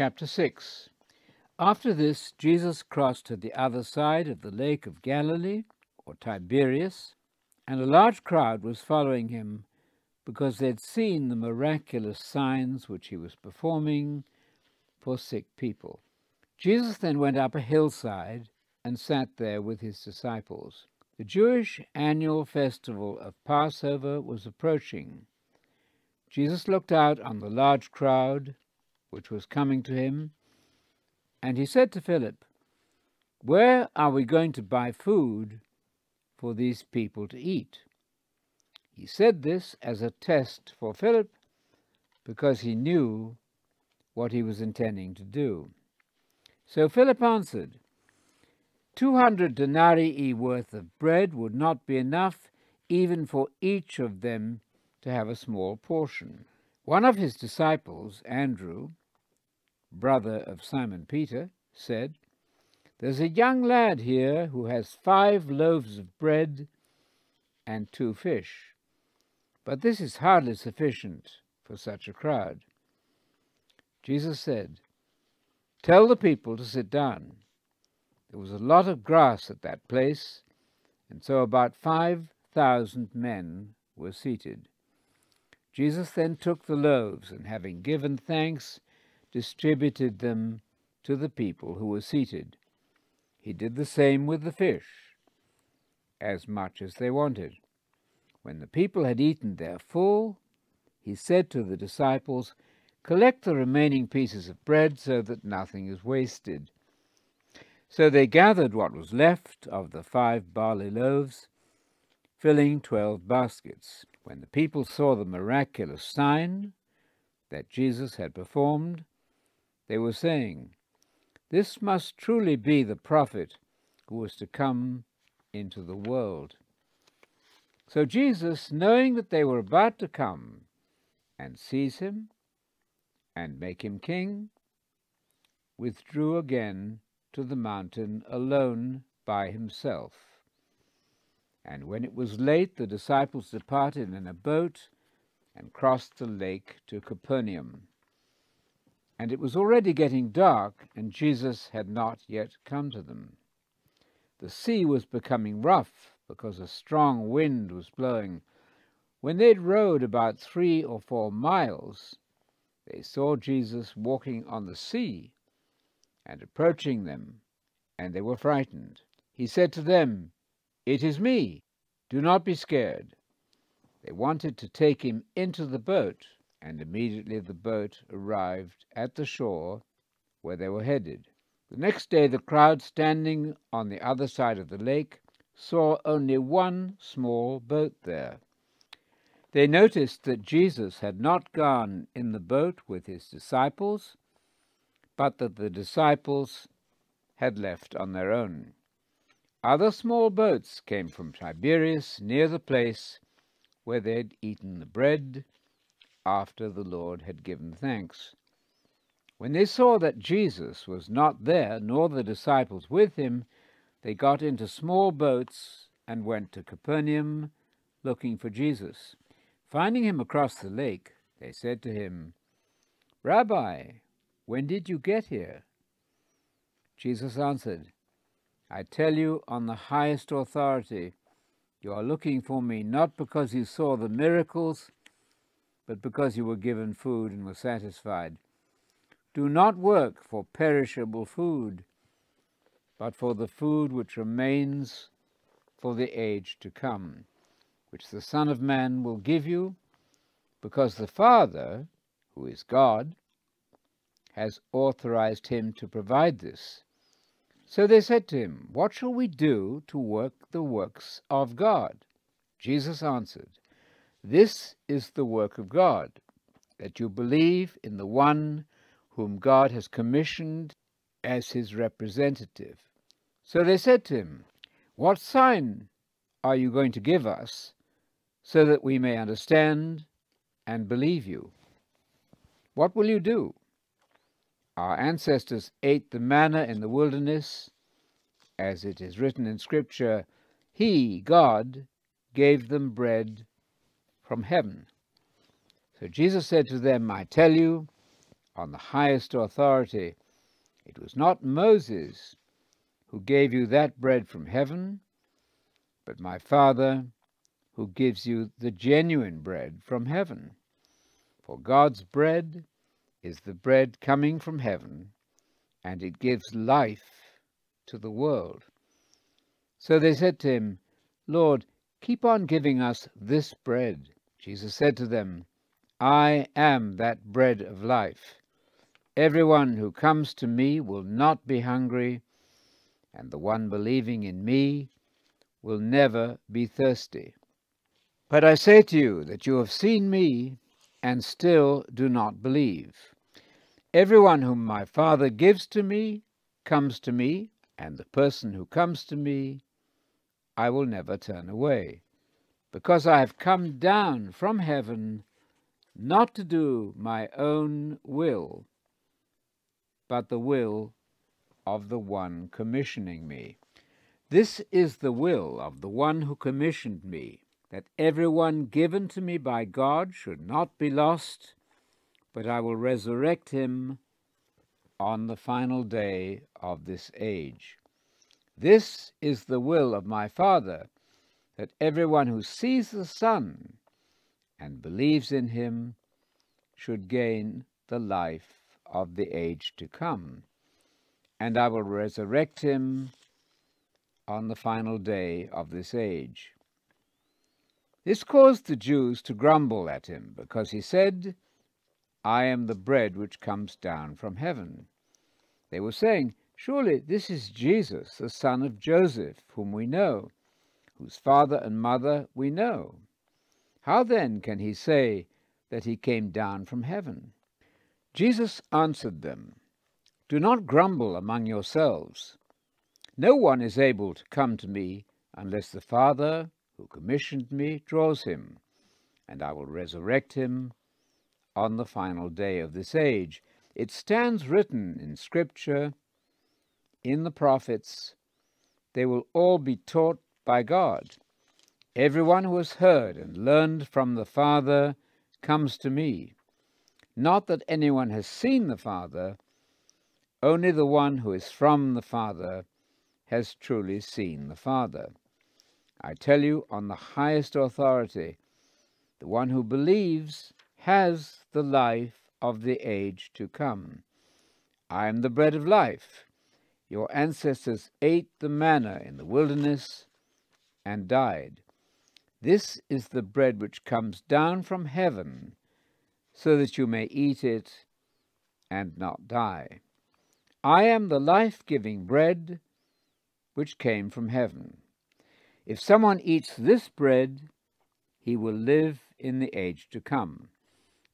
Chapter 6 After this, Jesus crossed to the other side of the Lake of Galilee, or Tiberias, and a large crowd was following him because they had seen the miraculous signs which he was performing for sick people. Jesus then went up a hillside and sat there with his disciples. The Jewish annual festival of Passover was approaching. Jesus looked out on the large crowd which was coming to him, and he said to Philip, Where are we going to buy food for these people to eat? He said this as a test for Philip because he knew what he was intending to do. So Philip answered, Two hundred denarii worth of bread would not be enough even for each of them to have a small portion. One of his disciples, Andrew, brother of Simon Peter, said, There's a young lad here who has five loaves of bread and two fish, but this is hardly sufficient for such a crowd. Jesus said, Tell the people to sit down. There was a lot of grass at that place, and so about five thousand men were seated. Jesus then took the loaves, and having given thanks, distributed them to the people who were seated. He did the same with the fish, as much as they wanted. When the people had eaten their full, he said to the disciples, Collect the remaining pieces of bread so that nothing is wasted. So they gathered what was left of the five barley loaves, filling twelve baskets. When the people saw the miraculous sign that Jesus had performed, they were saying, This must truly be the prophet who was to come into the world. So Jesus, knowing that they were about to come and seize him and make him king, withdrew again to the mountain alone by himself. And when it was late, the disciples departed in a boat and crossed the lake to Capernaum. And it was already getting dark, and Jesus had not yet come to them. The sea was becoming rough because a strong wind was blowing. When they had rowed about three or four miles, they saw Jesus walking on the sea and approaching them, and they were frightened. He said to them, It is me. Do not be scared. They wanted to take him into the boat and immediately the boat arrived at the shore where they were headed. The next day, the crowd standing on the other side of the lake saw only one small boat there. They noticed that Jesus had not gone in the boat with his disciples, but that the disciples had left on their own. Other small boats came from Tiberias near the place where they had eaten the bread after the Lord had given thanks. When they saw that Jesus was not there, nor the disciples with him, they got into small boats and went to Capernaum looking for Jesus. Finding him across the lake, they said to him, Rabbi, when did you get here? Jesus answered, I tell you on the highest authority, you are looking for me not because you saw the miracles but because you were given food and were satisfied. Do not work for perishable food, but for the food which remains for the age to come, which the Son of Man will give you, because the Father, who is God, has authorized him to provide this. So they said to him, What shall we do to work the works of God? Jesus answered, this is the work of God, that you believe in the one whom God has commissioned as his representative. So they said to him, What sign are you going to give us so that we may understand and believe you? What will you do? Our ancestors ate the manna in the wilderness, as it is written in Scripture, He, God, gave them bread from heaven. So Jesus said to them, I tell you, on the highest authority, it was not Moses who gave you that bread from heaven, but my Father who gives you the genuine bread from heaven. For God's bread is the bread coming from heaven, and it gives life to the world. So they said to him, Lord, keep on giving us this bread. Jesus said to them, I am that bread of life. Everyone who comes to me will not be hungry, and the one believing in me will never be thirsty. But I say to you that you have seen me and still do not believe. Everyone whom my Father gives to me comes to me, and the person who comes to me I will never turn away, because I have come down from heaven not to do my own will, but the will of the one commissioning me. This is the will of the one who commissioned me, that every one given to me by God should not be lost, but I will resurrect him on the final day of this age. This is the will of my Father, that everyone who sees the Son and believes in him should gain the life of the age to come. And I will resurrect him on the final day of this age. This caused the Jews to grumble at him, because he said, I am the bread which comes down from heaven. They were saying, Surely this is Jesus, the son of Joseph, whom we know, whose father and mother we know. How then can he say that he came down from heaven? Jesus answered them, Do not grumble among yourselves. No one is able to come to me unless the Father who commissioned me draws him, and I will resurrect him on the final day of this age. It stands written in Scripture, in the prophets, they will all be taught by God. Everyone who has heard and learned from the Father comes to me. Not that anyone has seen the Father, only the one who is from the Father has truly seen the Father. I tell you on the highest authority, the one who believes has the life of the age to come. I am the bread of life. Your ancestors ate the manna in the wilderness and died. This is the bread which comes down from heaven, so that you may eat it and not die. I am the life giving bread which came from heaven. If someone eats this bread, he will live in the age to come.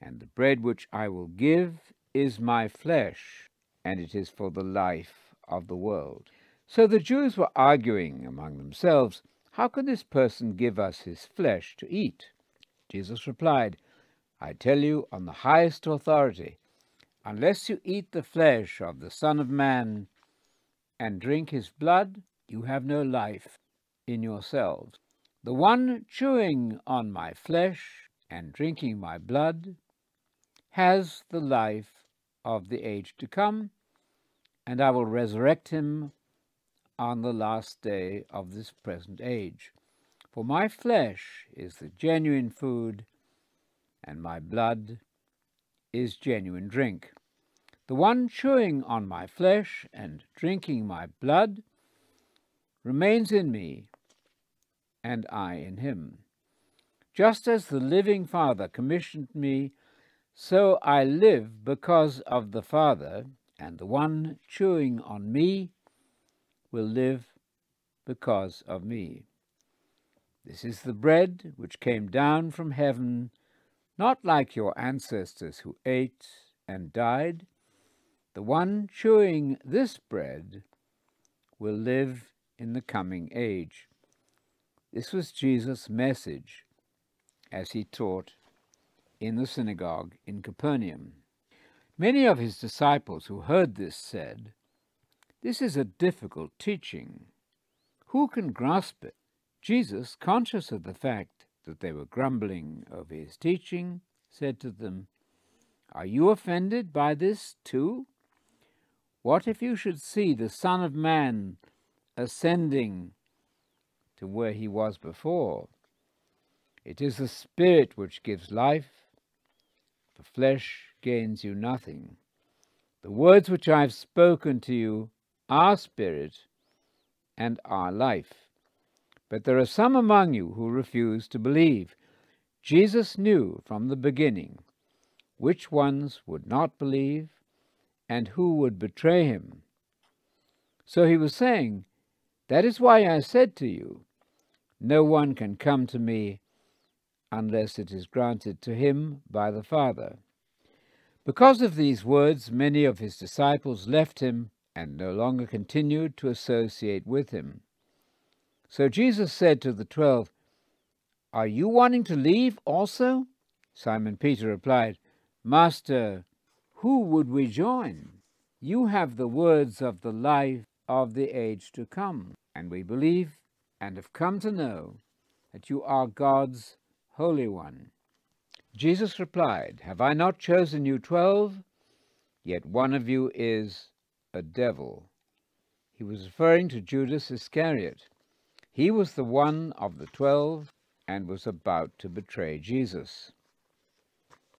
And the bread which I will give is my flesh, and it is for the life of the world. So the Jews were arguing among themselves how can this person give us his flesh to eat? Jesus replied, I tell you on the highest authority, unless you eat the flesh of the Son of Man and drink his blood, you have no life in yourselves. The one chewing on my flesh and drinking my blood has the life of the age to come, and I will resurrect him on the last day of this present age. For my flesh is the genuine food, and my blood is genuine drink. The one chewing on my flesh and drinking my blood remains in me, and I in him. Just as the living Father commissioned me, so I live because of the Father, and the one chewing on me will live because of me. This is the bread which came down from heaven, not like your ancestors who ate and died. The one chewing this bread will live in the coming age. This was Jesus' message as he taught in the synagogue in Capernaum. Many of his disciples who heard this said, this is a difficult teaching. Who can grasp it? Jesus, conscious of the fact that they were grumbling over his teaching, said to them, Are you offended by this too? What if you should see the Son of Man ascending to where he was before? It is the Spirit which gives life, the flesh gains you nothing. The words which I have spoken to you are spirit and our life. But there are some among you who refuse to believe. Jesus knew from the beginning which ones would not believe and who would betray him. So he was saying, That is why I said to you, No one can come to me unless it is granted to him by the Father. Because of these words, many of his disciples left him and no longer continued to associate with him. So Jesus said to the twelve, Are you wanting to leave also? Simon Peter replied, Master, who would we join? You have the words of the life of the age to come, and we believe and have come to know that you are God's Holy One. Jesus replied, Have I not chosen you twelve? Yet one of you is a devil. He was referring to Judas Iscariot. He was the one of the twelve and was about to betray Jesus.